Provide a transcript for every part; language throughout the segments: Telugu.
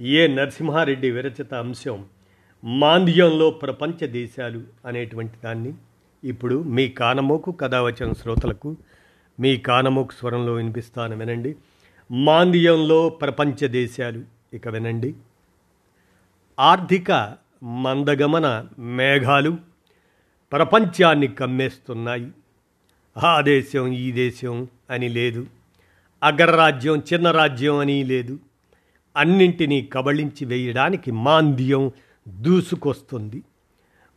ఏ నరసింహారెడ్డి విరచిత అంశం మాంద్యంలో ప్రపంచ దేశాలు అనేటువంటి దాన్ని? ఇప్పుడు మీ కానమోకు కథావచన శ్రోతలకు మీ కానమోకు స్వరంలో వినిపిస్తాను వినండి. మాంద్యంలో ప్రపంచ దేశాలు ఇక వినండి. ఆర్థిక మందగమన మేఘాలు ప్రపంచాన్ని కమ్మేస్తున్నాయి. ఆ దేశం ఈ దేశం అని లేదు. అగ్రరాజ్యం చిన్న రాజ్యం అని లేదు. అన్నింటినీ కబళించి వేయడానికి మాంద్యం దూసుకొస్తుంది.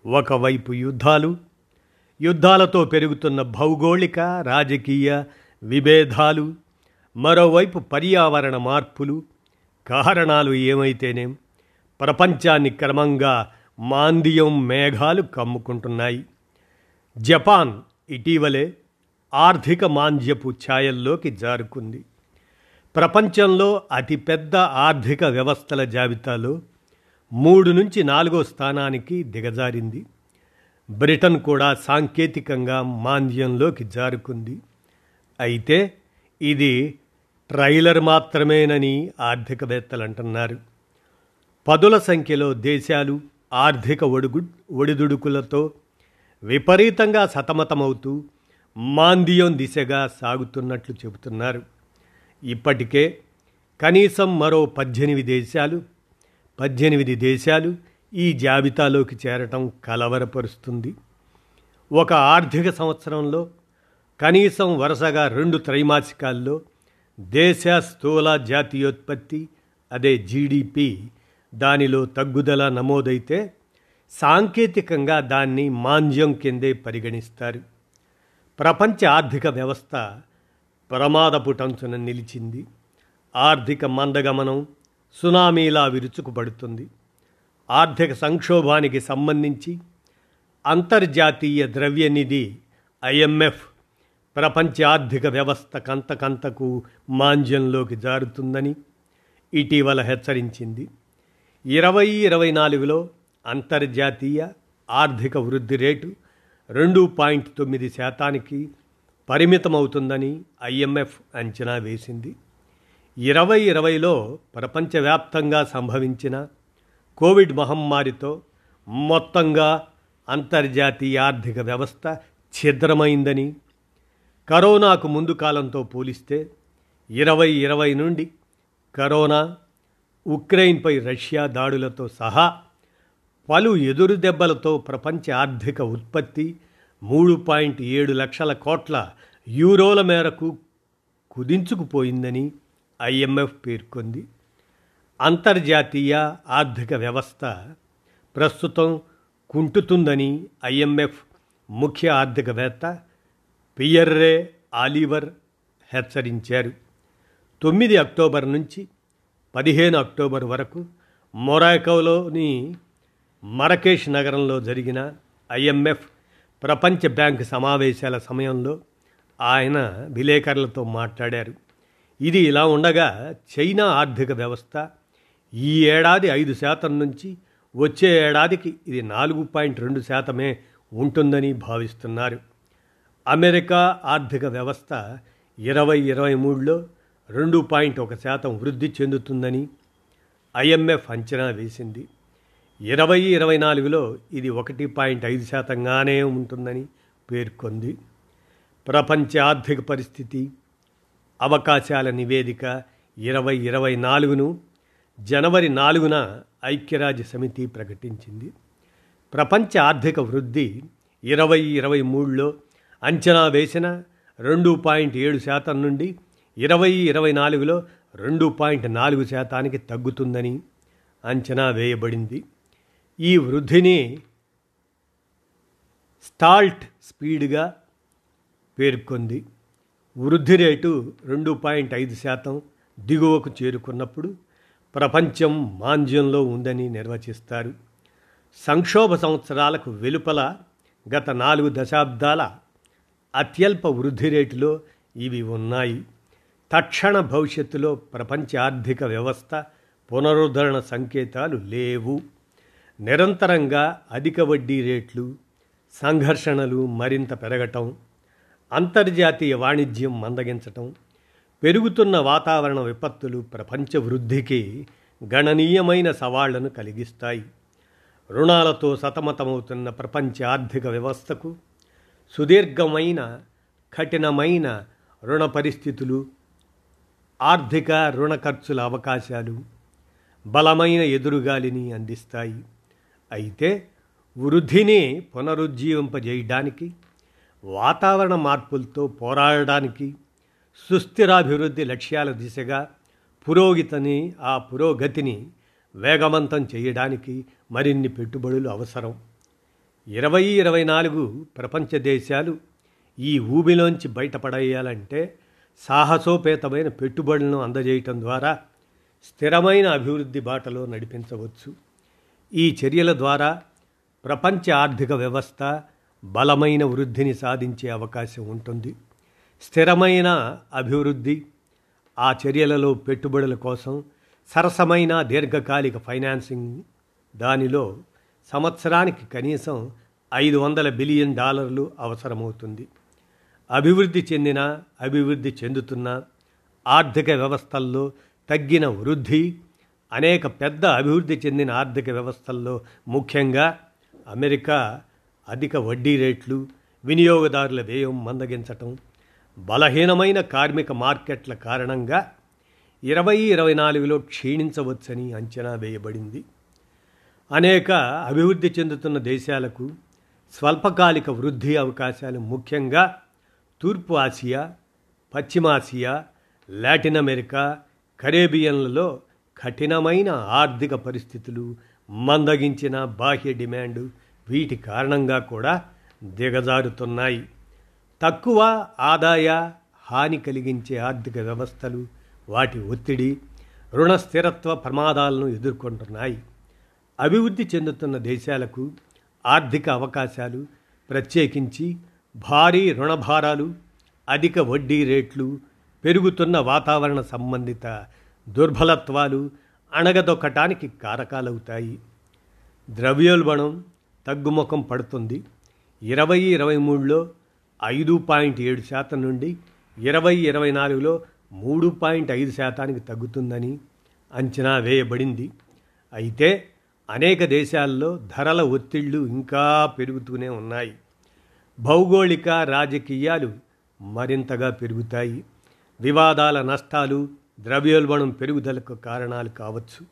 ఒకవైపు యుద్ధాలు యుద్ధాలతో పెరుగుతున్న భౌగోళిక రాజకీయ విభేదాలు మరోవైపు పర్యావరణ మార్పులు కారణాలు ఏమైతేనేం ప్రపంచాన్ని క్రమంగా మాంద్యం మేఘాలు కమ్ముకుంటున్నాయి. జపాన్ ఇటీవలే ఆర్థిక మాంద్యపు ఛాయల్లోకి జారుకుంది. ప్రపంచంలో అతిపెద్ద ఆర్థిక వ్యవస్థల జాబితాలో మూడు నుంచి నాలుగో స్థానానికి దిగజారింది. బ్రిటన్ కూడా సాంకేతికంగా మాంద్యంలోకి జారుకుంది. అయితే ఇది ట్రైలర్ మాత్రమేనని ఆర్థికవేత్తలు అంటున్నారు పదుల సంఖ్యలో దేశాలు ఆర్థిక ఒడుగు ఒడిదుడుకులతో విపరీతంగా సతమతమవుతూ మాంద్యం దిశగా సాగుతున్నట్లు చెబుతున్నారు. ఇప్పటికే కనీసం మరో పద్దెనిమిది దేశాలు పద్దెనిమిది దేశాలు ఈ జాబితాలోకి చేరటం కలవరపరుస్తుంది. ఒక ఆర్థిక సంవత్సరంలో కనీసం వరుసగా రెండు త్రైమాసికాల్లో దేశ స్థూల జాతీయోత్పత్తి అదే జీడిపి దానిలో తగ్గుదల నమోదైతే సాంకేతికంగా దాన్ని మాంద్యం కిందే పరిగణిస్తారు. ప్రపంచ ఆర్థిక వ్యవస్థ ప్రమాదపుటంచున నిలిచింది. ఆర్థిక మందగమనం సునామీలా విరుచుకుపడుతుంది. ఆర్థిక సంక్షోభానికి సంబంధించి అంతర్జాతీయ ద్రవ్యనిధి ఐఎంఎఫ్ ప్రపంచ ఆర్థిక వ్యవస్థ కంతకంతకు మాంద్యంలోకి జారుతుందని ఇటీవల హెచ్చరించింది. ఇరవై ఇరవై నాలుగులో అంతర్జాతీయ ఆర్థిక వృద్ధి రేటు రెండు పాయింట్ తొమ్మిది శాతానికి పరిమితమవుతుందని ఐఎంఎఫ్ అంచనా వేసింది. ఇరవై ఇరవైలో ప్రపంచవ్యాప్తంగా సంభవించిన కోవిడ్ మహమ్మారితో మొత్తంగా అంతర్జాతీయ ఆర్థిక వ్యవస్థ ఛిద్రమైందని కరోనాకు ముందు కాలంతో పోలిస్తే ఇరవై ఇరవై నుండి కరోనా ఉక్రెయిన్పై రష్యా దాడులతో సహా పలు ఎదురు దెబ్బలతో ప్రపంచ ఆర్థిక ఉత్పత్తి మూడు పాయింట్ ఏడు లక్షల కోట్ల యూరోల మేరకు కుదించుకుపోయిందని ఐఎంఎఫ్ పేర్కొంది. అంతర్జాతీయ ఆర్థిక వ్యవస్థ ప్రస్తుతం కుంటుతుందని ఐఎంఎఫ్ ముఖ్య ఆర్థికవేత్త పియర్రే ఆలివర్ హెచ్చరించారు. తొమ్మిది అక్టోబర్ నుంచి పదిహేను అక్టోబర్ వరకు మొరాకోలోని మరకేష్ నగరంలో జరిగిన ఐఎంఎఫ్ ప్రపంచ బ్యాంక్ సమావేశాల సమయంలో ఆయన విలేకరులతో మాట్లాడారు. ఇది ఇలా ఉండగా చైనా ఆర్థిక వ్యవస్థ ఈ ఏడాది ఐదు శాతం నుంచి వచ్చే ఏడాదికి ఇది నాలుగు పాయింట్ రెండు శాతమే ఉంటుందని భావిస్తున్నారు. అమెరికా ఆర్థిక వ్యవస్థ ఇరవై ఇరవై మూడులో రెండు పాయింట్ ఒక శాతం వృద్ధి చెందుతుందని ఐఎంఎఫ్ అంచనా వేసింది. ఇరవై ఇరవై నాలుగులో ఇది ఒకటి పాయింట్ ఐదు శాతంగానే ఉంటుందని పేర్కొంది. ప్రపంచ ఆర్థిక పరిస్థితి అవకాశాల నివేదిక ఇరవై ఇరవై నాలుగును జనవరి నాలుగున ఐక్యరాజ్య సమితి ప్రకటించింది. ప్రపంచ ఆర్థిక వృద్ధి ఇరవై ఇరవై మూడులో అంచనా వేసిన రెండు పాయింట్ ఏడు శాతం నుండి ఇరవై ఇరవై నాలుగులో రెండు పాయింట్ నాలుగు శాతానికి తగ్గుతుందని అంచనా వేయబడింది. ఈ వృద్ధిని స్టాల్ట్ స్పీడ్గా పేర్కొంది. వృద్ధి రేటు రెండు పాయింట్ ఐదు శాతం దిగువకు చేరుకున్నప్పుడు ప్రపంచం మాంద్యంలో ఉందని నిర్వచిస్తారు. సంక్షోభ సంవత్సరాలకు వెలుపల గత నాలుగు దశాబ్దాల అత్యల్ప వృద్ధి రేటులో ఇవి ఉన్నాయి. తక్షణ భవిష్యత్తులో ప్రపంచ ఆర్థిక వ్యవస్థ పునరుద్ధరణ సంకేతాలు లేవు. నిరంతరంగా అధిక వడ్డీ రేట్లు సంఘర్షణలు మరింత పెరగటం అంతర్జాతీయ వాణిజ్యం మందగించటం పెరుగుతున్న వాతావరణ విపత్తులు ప్రపంచ వృద్ధికి గణనీయమైన సవాళ్ళను కలిగిస్తాయి. రుణాలతో సతమతమవుతున్న ప్రపంచ ఆర్థిక వ్యవస్థకు సుదీర్ఘమైన కఠినమైన రుణ పరిస్థితులు ఆర్థిక రుణ ఖర్చుల అవకాశాలు బలమైన ఎదురుగాలిని అందిస్తాయి. అయితే వృద్ధిని పునరుజ్జీవింపజేయడానికి వాతావరణ మార్పులతో పోరాడడానికి సుస్థిరాభివృద్ధి లక్ష్యాల దిశగా పురోగతిని ఆ పురోగతిని వేగవంతం చేయడానికి మరిన్ని పెట్టుబడులు అవసరం. ఇరవై ఇరవై నాలుగు ప్రపంచ దేశాలు ఈ ఊబిలోంచి బయటపడేయాలంటే సాహసోపేతమైన పెట్టుబడులను అందజేయటం ద్వారా స్థిరమైన అభివృద్ధి బాటలో నడిపించవచ్చు. ఈ చర్యల ద్వారా ప్రపంచ ఆర్థిక వ్యవస్థ బలమైన వృద్ధిని సాధించే అవకాశం ఉంటుంది. స్థిరమైన అభివృద్ధి ఆ చర్యలలో పెట్టుబడుల కోసం సరసమైన దీర్ఘకాలిక ఫైనాన్సింగ్ దానిలో సంవత్సరానికి కనీసం ఐదు వందల బిలియన్ డాలర్లు అవసరమవుతుంది. అభివృద్ధి చెందిన అభివృద్ధి చెందుతున్న ఆర్థిక వ్యవస్థల్లో తగ్గిన వృద్ధి అనేక పెద్ద అభివృద్ధి చెందిన ఆర్థిక వ్యవస్థల్లో ముఖ్యంగా అమెరికా అధిక వడ్డీ రేట్లు వినియోగదారుల వ్యయం మందగించటం బలహీనమైన కార్మిక మార్కెట్ల కారణంగా ఇరవై ఇరవై నాలుగులో క్షీణించవచ్చని అంచనా వేయబడింది. అనేక అభివృద్ధి చెందుతున్న దేశాలకు స్వల్పకాలిక వృద్ధి అవకాశాలు ముఖ్యంగా తూర్పు ఆసియా పశ్చిమాసియా లాటిన్ అమెరికా కరేబియన్లలో కఠినమైన ఆర్థిక పరిస్థితులు మందగించిన బాహ్య డిమాండ్ వీటి కారణంగా కూడా దిగజారుతున్నాయి. తక్కువ ఆదాయ హాని కలిగించే ఆర్థిక వ్యవస్థలు వాటి ఒత్తిడి రుణ స్థిరత్వ ప్రమాదాలను ఎదుర్కొంటున్నాయి. అభివృద్ధి చెందుతున్న దేశాలకు ఆర్థిక అవకాశాలు ప్రత్యేకించి భారీ రుణభారాలు అధిక వడ్డీ రేట్లు పెరుగుతున్న వాతావరణ సంబంధిత దుర్బలత్వాలు అణగదొక్కటానికి కారకాలవుతాయి. ద్రవ్యోల్బణం తగ్గుముఖం పడుతుంది. ఇరవై ఇరవై మూడులో ఐదు పాయింట్ ఏడు శాతం నుండి ఇరవై ఇరవై నాలుగులో మూడు పాయింట్ ఐదు శాతానికి తగ్గుతుందని అంచనా వేయబడింది. అయితే అనేక దేశాల్లో ధరల ఒత్తిళ్ళు ఇంకా పెరుగుతూనే ఉన్నాయి. భౌగోళిక రాజకీయాలు మరింతగా పెరుగుతాయి. వివాదాల నష్టాలు ద్రవ్యోల్బణం పెరుగుదలకు కారణాలు కావచ్చు.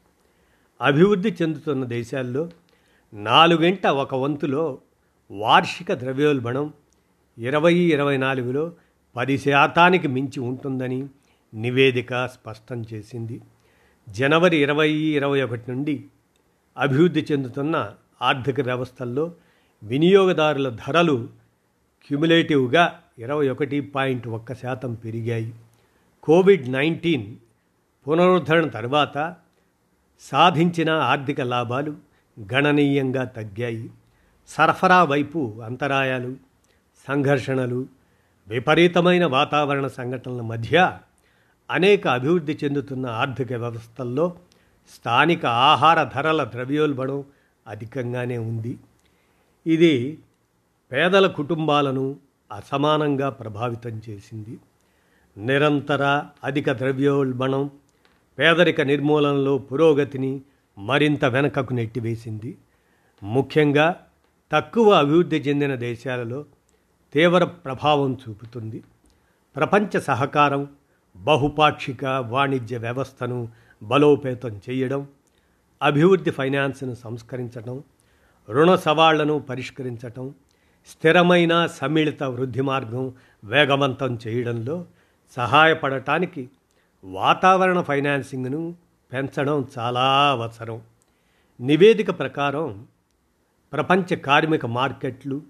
అభివృద్ధి చెందుతున్న దేశాల్లో నాలుగింట ఒక వంతులో వార్షిక ద్రవ్యోల్బణం ఇరవై ఇరవై నాలుగులో పది శాతానికి మించి ఉంటుందని నివేదిక స్పష్టం చేసింది. జనవరి ఇరవై ఇరవై ఒకటి నుండి అభివృద్ధి చెందుతున్న ఆర్థిక వ్యవస్థల్లో వినియోగదారుల ధరలు క్యుములేటివ్గా ఇరవై ఒకటి పాయింట్ ఒక్క శాతం పెరిగాయి. కోవిడ్ నైన్టీన్ పునరుద్ధరణ తర్వాత సాధించిన ఆర్థిక లాభాలు గణనీయంగా తగ్గాయి. సరఫరా వైపు అంతరాయాలు సంఘర్షణలు విపరీతమైన వాతావరణ సంఘటనల మధ్య అనేక అభివృద్ధి చెందుతున్న ఆర్థిక వ్యవస్థల్లో స్థానిక ఆహార ధరల ద్రవ్యోల్బణం అధికంగానే ఉంది. ఇది పేదల కుటుంబాలను అసమానంగా ప్రభావితం చేసింది. నిరంతర అధిక ద్రవ్యోల్బణం పేదరిక నిర్మూలనలో పురోగతిని మరింత వెనకకు నెట్టివేసింది. ముఖ్యంగా తక్కువ అభివృద్ధి చెందిన దేశాలలో తీవ్ర ప్రభావం చూపుతుంది. ప్రపంచ సహకారం బహుపాక్షిక వాణిజ్య వ్యవస్థను బలోపేతం చేయడం అభివృద్ధి ఫైనాన్స్ను సంస్కరించడం రుణ సవాళ్ళను పరిష్కరించటం స్థిరమైన సమ్మిళిత వృద్ధి మార్గం వేగవంతం చేయడంలో సహాయపడటానికి వాతావరణ ఫైనాన్సింగ్ను పెంచడం చాలా అవసరం. నివేదిక ప్రకారం ప్రపంచ కార్మిక మార్కెట్లు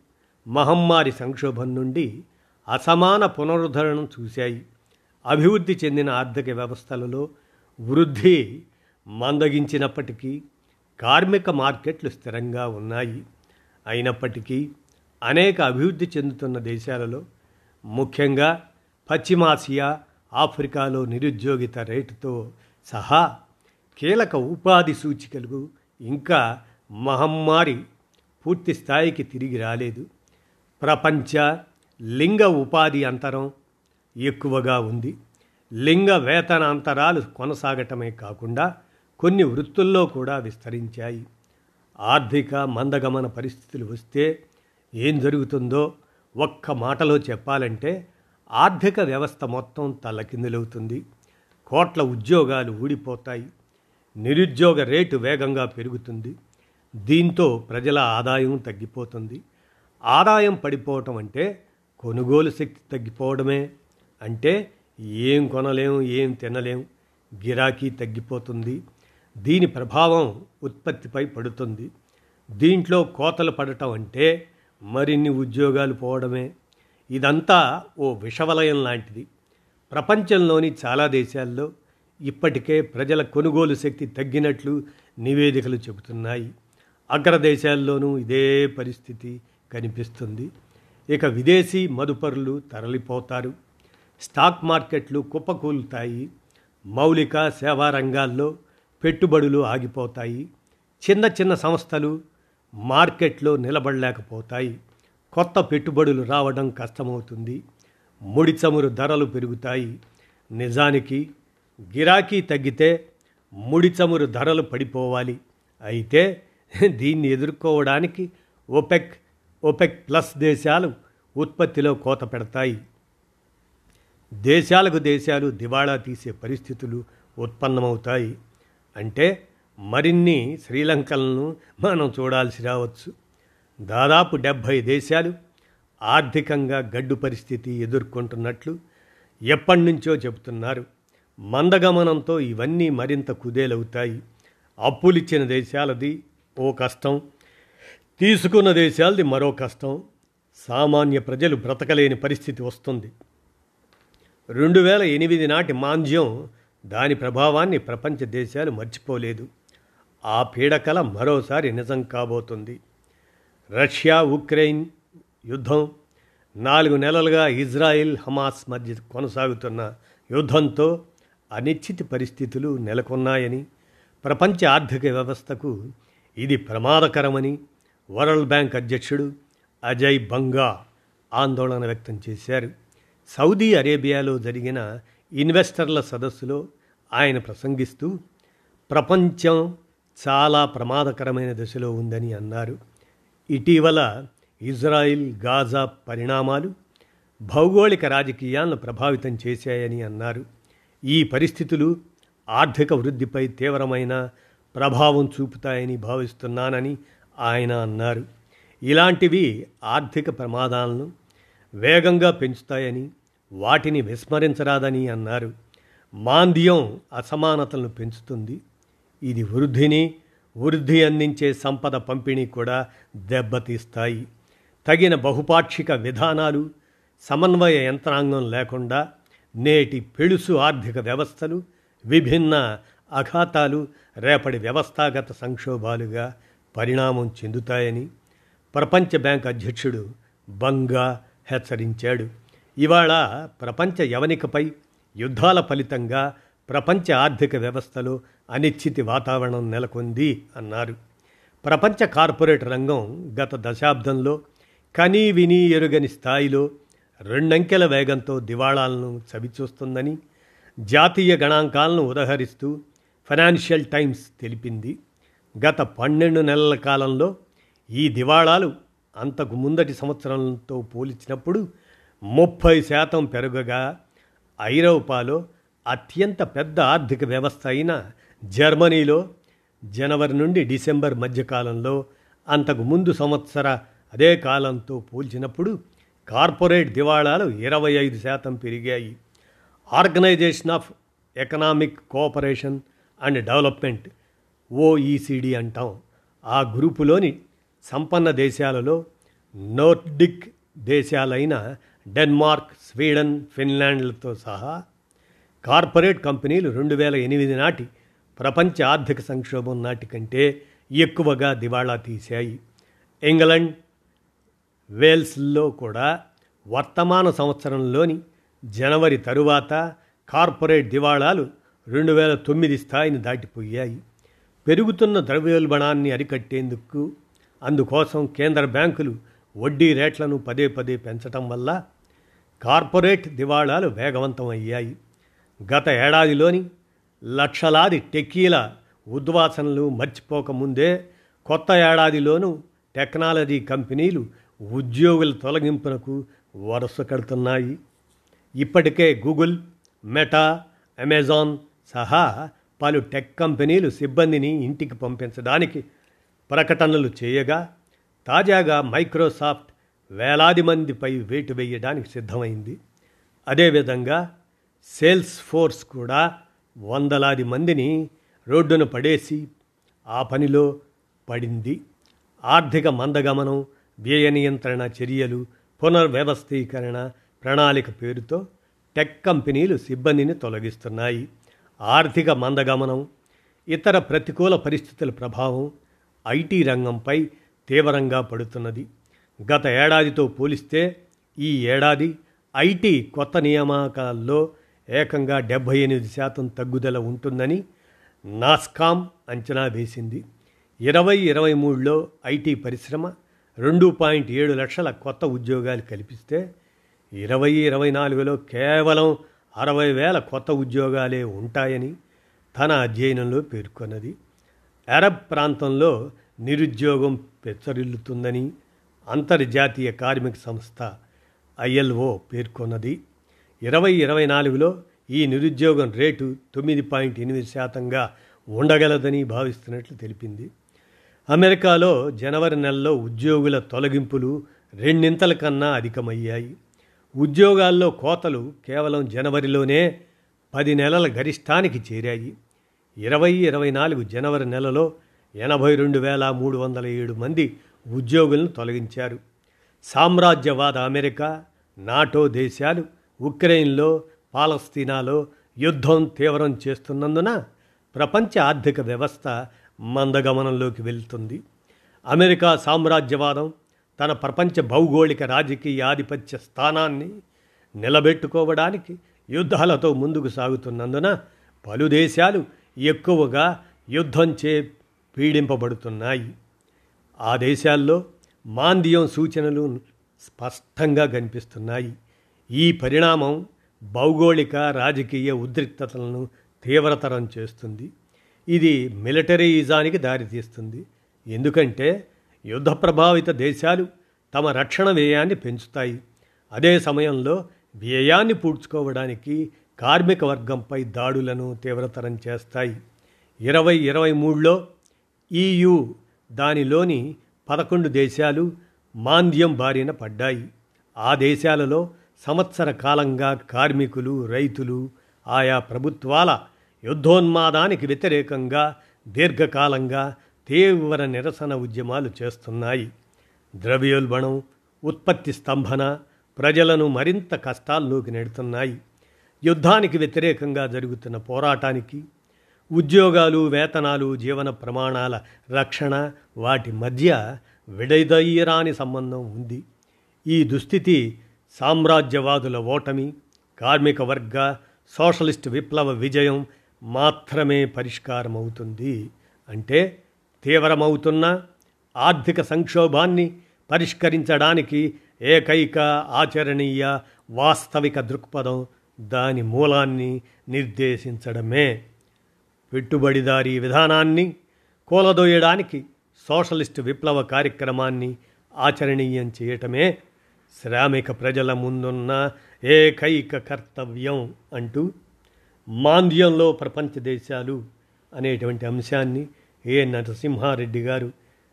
మహమ్మారి సంక్షోభం నుండి అసమాన పునరుద్ధరణను చూశాయి. అభివృద్ధి చెందిన ఆర్థిక వ్యవస్థలలో వృద్ధి మందగించినప్పటికీ కార్మిక మార్కెట్లు స్థిరంగా ఉన్నాయి. అయినప్పటికీ అనేక అభివృద్ధి చెందుతున్న దేశాలలో ముఖ్యంగా పశ్చిమాసియా ఆఫ్రికాలో నిరుద్యోగిత రేటుతో సహా కీలక ఉపాధి సూచికలు ఇంకా మహమ్మారి పూర్తి స్థాయికి తిరిగి రాలేదు. ప్రపంచ లింగ ఉపాధి అంతరం ఎక్కువగా ఉంది. లింగ వేతన అంతరాలు కొనసాగటమే కాకుండా కొన్ని వృత్తుల్లో కూడా విస్తరించాయి. ఆర్థిక మందగమన పరిస్థితులు వస్తే ఏం జరుగుతుందో ఒక్క మాటలో చెప్పాలంటే ఆర్థిక వ్యవస్థ మొత్తం తలకిందులవుతుంది కోట్ల ఉద్యోగాలు ఊడిపోతాయి. నిరుద్యోగ రేటు వేగంగా పెరుగుతుంది. దీంతో ప్రజల ఆదాయం తగ్గిపోతుంది. ఆదాయం పడిపోవటం అంటే కొనుగోలు శక్తి తగ్గిపోవడమే. అంటే ఏం కొనలేం ఏం తినలేం గిరాకీ తగ్గిపోతుంది. దీని ప్రభావం ఉత్పత్తిపై పడుతుంది. దీంట్లో కోతలు పడటం అంటే మరిన్ని ఉద్యోగాలు పోవడమే. ఇదంతా ఓ విషవలయం లాంటిది. ప్రపంచంలోని చాలా దేశాల్లో ఇప్పటికే ప్రజల కొనుగోలు శక్తి తగ్గినట్లు నివేదికలు చెబుతున్నాయి. అగ్రదేశాల్లోనూ ఇదే పరిస్థితి కనిపిస్తుంది. ఇక విదేశీ మదుపరులు తరలిపోతారు. స్టాక్ మార్కెట్లు కుప్పకూలుతాయి. మౌలిక సేవా రంగాల్లో పెట్టుబడులు ఆగిపోతాయి. చిన్న చిన్న సంస్థలు మార్కెట్లో నిలబడలేకపోతాయి. కొత్త పెట్టుబడులు రావడం కష్టమవుతుంది. ముడి చమురు ధరలు పెరుగుతాయి. నిజానికి గిరాకీ తగ్గితే ముడి చమురు ధరలు పడిపోవాలి. అయితే దీన్ని ఎదుర్కోవడానికి ఒపెక్ ఒపెక్ ప్లస్ దేశాలు ఉత్పత్తిలో కోత పెడతాయి. దేశాలకు దేశాలు దివాళా తీసే పరిస్థితులు ఉత్పన్నమవుతాయి. అంటే మరిన్ని శ్రీలంకలను మనం చూడాల్సి రావచ్చు. దాదాపు డెబ్భై దేశాలు ఆర్థికంగా గడ్డు పరిస్థితి ఎదుర్కొంటున్నట్లు ఎప్పటి నుంచో చెబుతున్నారు. మందగమనంతో ఇవన్నీ మరింత కుదేలవుతాయి. అప్పులిచ్చిన దేశాలది ఓ కష్టం తీసుకున్న దేశాలది మరో కష్టం. సామాన్య ప్రజలు బ్రతకలేని పరిస్థితి వస్తుంది. రెండు వేల ఎనిమిది నాటి మాంద్యం దాని ప్రభావాన్ని ప్రపంచ దేశాలు మర్చిపోలేదు. ఆ పీడకల మరోసారి నిజం కాబోతుంది. రష్యా ఉక్రెయిన్ యుద్ధం నాలుగు నెలలుగా ఇజ్రాయిల్ హమాస్ మధ్య కొనసాగుతున్న యుద్ధంతో అనిశ్చిత పరిస్థితులు నెలకొన్నాయని ప్రపంచ ఆర్థిక వ్యవస్థకు ఇది ప్రమాదకరమని వరల్డ్ బ్యాంక్ అధ్యక్షుడు అజయ్ బంగా ఆందోళన వ్యక్తం చేశారు. సౌదీ అరేబియాలో జరిగిన ఇన్వెస్టర్ల సదస్సులో ఆయన ప్రసంగిస్తూ ప్రపంచం చాలా ప్రమాదకరమైన దశలో ఉందని అన్నారు. ఇటీవల ఇజ్రాయిల్ గాజా పరిణామాలు భౌగోళిక రాజకీయాలను ప్రభావితం చేశాయని అన్నారు. ఈ పరిస్థితులు ఆర్థిక వృద్ధిపై తీవ్రమైన ప్రభావం చూపుతాయని భావిస్తున్నానని ఆయన అన్నారు. ఇలాంటివి ఆర్థిక ప్రమాదాలను వేగంగా పెంచుతాయని వాటిని విస్మరించరాదని అన్నారు. మాంద్యం అసమానతలను పెంచుతుంది. ఇది వృద్ధిని వృద్ధి అందించే సంపద పంపిణీ కూడా దెబ్బతీస్తాయి. తగిన బహుపాక్షిక విధానాలు సమన్వయ యంత్రాంగం లేకుండా నేటి పెళుసు ఆర్థిక వ్యవస్థలు విభిన్న అఘాతాలు రేపటి వ్యవస్థాగత సంక్షోభాలుగా పరిణామం చెందుతాయని ప్రపంచ బ్యాంక్ అధ్యక్షుడు బంగా హెచ్చరించాడు. ఇవాళ ప్రపంచ యవనికపై యుద్ధాల ఫలితంగా ప్రపంచ ఆర్థిక వ్యవస్థలో అనిశ్చితి వాతావరణం నెలకొంది అన్నారు. ప్రపంచ కార్పొరేట్ రంగం గత దశాబ్దంలో కనీ విని ఎరుగని స్థాయిలో రెండంకెల వేగంతో దివాళాలను చవిచూస్తుందని జాతీయ గణాంకాలను ఉదహరిస్తూ ఫైనాన్షియల్ టైమ్స్ తెలిపింది. గత పన్నెండు నెలల కాలంలో ఈ దివాళాలు అంతకు ముందటి సంవత్సరంతో పోల్చినప్పుడు ముప్పై శాతం పెరగగా ఐరోపాలో అత్యంత పెద్ద ఆర్థిక వ్యవస్థ అయిన జర్మనీలో జనవరి నుండి డిసెంబర్ మధ్యకాలంలో అంతకు ముందు సంవత్సర అదే కాలంతో పోల్చినప్పుడు కార్పొరేట్ దివాళాలు ఇరవై ఐదు శాతం పెరిగాయి. Organization of economic cooperation and development OECD అంటాం. ఆ గ్రూపులోని సంపన్న దేశాలలో నోర్డిక్ దేశాలైన డెన్మార్క్ స్వీడన్ ఫిన్లాండ్లతో సహా కార్పొరేట్ కంపెనీలు రెండు వేల ఎనిమిది నాటి ప్రపంచ ఆర్థిక సంక్షోభం నాటి కంటే ఎక్కువగా దివాళా తీశాయి. ఇంగ్లండ్ వేల్స్లో కూడా వర్తమాన సంవత్సరంలోని జనవరి తరువాత కార్పొరేట్ దివాళాలు రెండు వేల తొమ్మిది స్థాయిని దాటిపోయాయి. పెరుగుతున్న ద్రవ్యోల్బణాన్ని అరికట్టేందుకు అందుకోసం కేంద్ర బ్యాంకులు వడ్డీ రేట్లను పదే పదే పెంచటం వల్ల కార్పొరేట్ దివాళాలు వేగవంతం అయ్యాయి గత ఏడాదిలోని లక్షలాది టెక్కీల ఉద్వాసనలు మర్చిపోకముందే కొత్త ఏడాదిలోనూ టెక్నాలజీ కంపెనీలు ఉద్యోగుల తొలగింపునకు వరుస కడుతున్నాయి. ఇప్పటికే గూగుల్ మెటా అమెజాన్ సహా పలు టెక్ కంపెనీలు సిబ్బందిని ఇంటికి పంపించడానికి ప్రకటనలు చేయగా తాజాగా మైక్రోసాఫ్ట్ వేలాది మందిపై వేటు వేయడానికి సిద్ధమైంది. అదేవిధంగా సేల్స్ ఫోర్స్ కూడా వందలాది మందిని రోడ్డున పడేసి ఆ పనిలో పడింది. ఆర్థిక మందగమనం వ్యయ నియంత్రణ చర్యలు పునర్వ్యవస్థీకరణ ప్రణాళిక పేరుతో టెక్ కంపెనీలు సిబ్బందిని తొలగిస్తున్నాయి. ఆర్థిక మందగమనం ఇతర ప్రతికూల పరిస్థితుల ప్రభావం ఐటీ రంగంపై తీవ్రంగా పడుతున్నది. గత ఏడాదితో పోలిస్తే ఈ ఏడాది ఐటీ కొత్త నియామకాల్లో ఏకంగా డెబ్భై ఎనిమిది శాతం తగ్గుదల ఉంటుందని నాస్కామ్ అంచనా వేసింది. ఇరవై ఇరవై మూడులో ఐటీ పరిశ్రమ రెండు పాయింట్ ఏడు లక్షల కొత్త ఉద్యోగాలు కల్పిస్తే ఇరవై ఇరవై నాలుగులో కేవలం అరవై వేల కొత్త ఉద్యోగాలే ఉంటాయని తన అధ్యయనంలో పేర్కొన్నది. అరబ్ ప్రాంతంలో నిరుద్యోగం పెచ్చరిల్లుతుందని అంతర్జాతీయ కార్మిక సంస్థ ఐఎల్ఓ పేర్కొన్నది. ఇరవై ఇరవై నాలుగులో ఈ నిరుద్యోగం రేటు తొమ్మిది పాయింట్ ఎనిమిది శాతంగా ఉండగలదని భావిస్తున్నట్లు తెలిపింది. అమెరికాలో జనవరి నెలలో ఉద్యోగుల తొలగింపులు రెండింతల కన్నా అధికమయ్యాయి. ఉద్యోగాల్లో కోతలు కేవలం జనవరిలోనే పది నెలల గరిష్టానికి చేరాయి. ఇరవై ఇరవై నాలుగు జనవరి నెలలో ఎనభై రెండు వేల మూడు వందల ఏడు మంది ఉద్యోగులను తొలగించారు. సామ్రాజ్యవాద అమెరికా నాటో దేశాలు ఉక్రెయిన్లో పాలస్తీనాలో యుద్ధం తీవ్రం చేస్తున్నందున ప్రపంచ ఆర్థిక వ్యవస్థ మందగమనంలోకి వెళ్తుంది. అమెరికా సామ్రాజ్యవాదం తన ప్రపంచ భౌగోళిక రాజకీయ ఆధిపత్య స్థానాన్ని నిలబెట్టుకోవడానికి యుద్ధాలతో ముందుకు సాగుతున్నందున పలు దేశాలు ఎక్కువగా యుద్ధం చే పీడింపబడుతున్నాయి. ఆ దేశాల్లో మాంద్యం సూచనలు స్పష్టంగా కనిపిస్తున్నాయి. ఈ పరిణామం భౌగోళిక రాజకీయ ఉద్రిక్తతలను తీవ్రతరం చేస్తుంది. ఇది మిలిటరీయిజానికి దారితీస్తుంది. ఎందుకంటే యుద్ధ ప్రభావిత దేశాలు తమ రక్షణ వ్యయాన్ని పెంచుతాయి. అదే సమయంలో వ్యయాన్ని పూడ్చుకోవడానికి కార్మిక వర్గంపై దాడులను తీవ్రతరం చేస్తాయి. ఇరవై ఇరవై మూడులో ఈయు దానిలోని పదకొండు దేశాలు మాంద్యం బారిన పడ్డాయి. ఆ దేశాలలో సంవత్సర కాలంగా కార్మికులు రైతులు ఆయా ప్రభుత్వాల యుద్ధోన్మాదానికి వ్యతిరేకంగా దీర్ఘకాలంగా తీవ్ర నిరసన ఉద్యమాలు చేస్తున్నాయి. ద్రవ్యోల్బణం ఉత్పత్తి స్తంభన ప్రజలను మరింత కష్టాల్లోకి నెడుతున్నాయి. యుద్ధానికి వ్యతిరేకంగా జరుగుతున్న పోరాటానికి ఉద్యోగాలు వేతనాలు జీవన ప్రమాణాల రక్షణ వాటి మధ్య విడదయ్యరాని సంబంధం ఉంది. ఈ దుస్థితి సామ్రాజ్యవాదుల ఓటమి కార్మిక వర్గ సోషలిస్ట్ విప్లవ విజయం మాత్రమే పరిష్కారమవుతుంది. అంటే తీవ్రమవుతున్న ఆర్థిక సంక్షోభాన్ని పరిష్కరించడానికి ఏకైక ఆచరణీయ వాస్తవిక దృక్పథం దాని మూలాన్ని నిర్దేశించడమే. పెట్టుబడిదారీ విధానాన్ని కూలదోయడానికి సోషలిస్ట్ విప్లవ కార్యక్రమాన్ని ఆచరణీయం చేయటమే శ్రామిక ప్రజల ముందున్న ఏకైక కర్తవ్యం అంటూ మాంద్యంలో ప్రపంచ దేశాలు అనేటువంటి అంశాన్ని ఏ నరసింహారెడ్డి గారు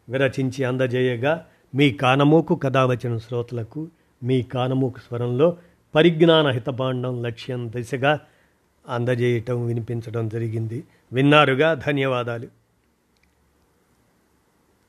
విరచించి అందజేయగా మీ కానమోకు కథావచన శ్రోతలకు మీ కానమోకు స్వరంలో పరిజ్ఞాన హితబాండం లక్ష్యం దిశగా అందజేయటం వినిపించడం జరిగింది. విన్నారుగా? ధన్యవాదాలు.